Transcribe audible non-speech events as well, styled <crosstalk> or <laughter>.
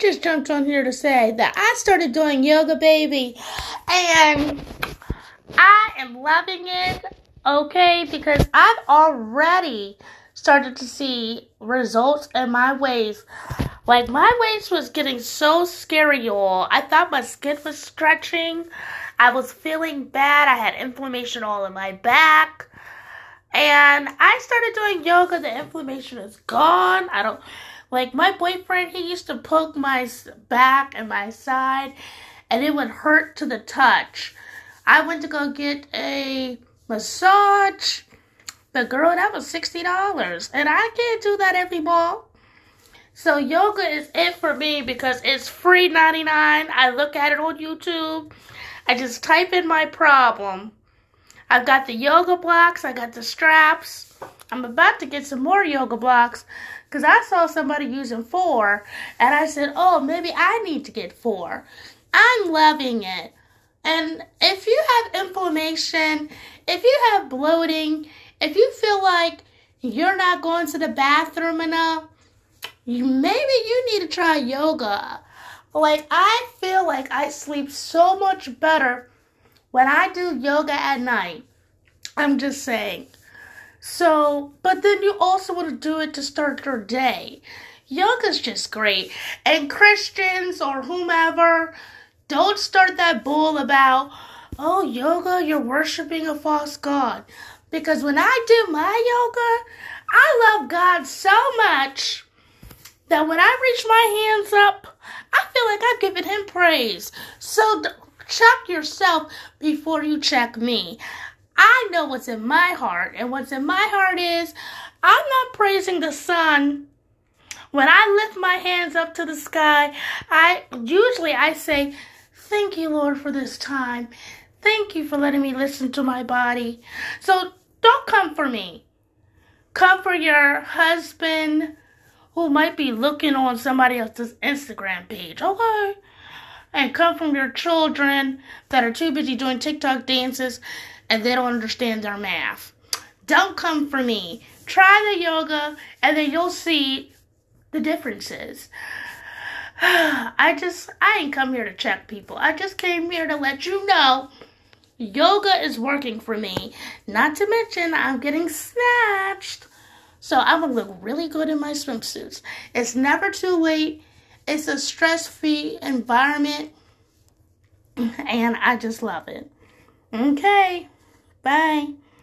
just jumped on here to say that I started doing yoga, baby, and I am loving it, okay, because I've already started to see results in my waist. Like, my waist was getting so scary, y'all. I thought my skin was stretching. I was feeling bad. I had inflammation all in my back. And I started doing yoga. The inflammation is gone. I don't like my boyfriend, he used to poke my back and my side, and it would hurt to the touch. I went to go get a massage. But girl, that was $60. And I can't do that every ball. So yoga is it for me because it's free 99. I look at it on YouTube. I just type in my problem. I've got the yoga blocks, I got the straps. I'm about to get some more yoga blocks because I saw somebody using four and I said, oh, maybe I need to get four. I'm loving it. And if you have inflammation, if you have bloating, if you feel like you're not going to the bathroom enough, maybe you need to try yoga. Like, I feel like I sleep so much better when I do yoga at night. I'm just saying. So, but then you also want to do it to start your day. Yoga's just great. And Christians or whomever, don't start that bull about, oh, yoga, you're worshiping a false God. Because when I do my yoga, I love God so much that when I reach my hands up, I feel like I've given Him praise. So check yourself before you check me. I know what's in my heart, and what's in my heart is I'm not praising the sun. When I lift my hands up to the sky, I usually I say, "Thank you, Lord, for this time. Thank you for letting me listen to my body." So don't come for me. Come for your husband who might be looking on somebody else's Instagram page, okay? And come from your children that are too busy doing TikTok dances and they don't understand their math. Don't come for me. Try the yoga and then you'll see the differences. <sighs> I just, I ain't come here to check people. I just came here to let you know yoga is working for me. Not to mention, I'm getting snatched. So I'm gonna look really good in my swimsuits. It's never too late. It's a stress free environment. And I just love it. Okay. Bye.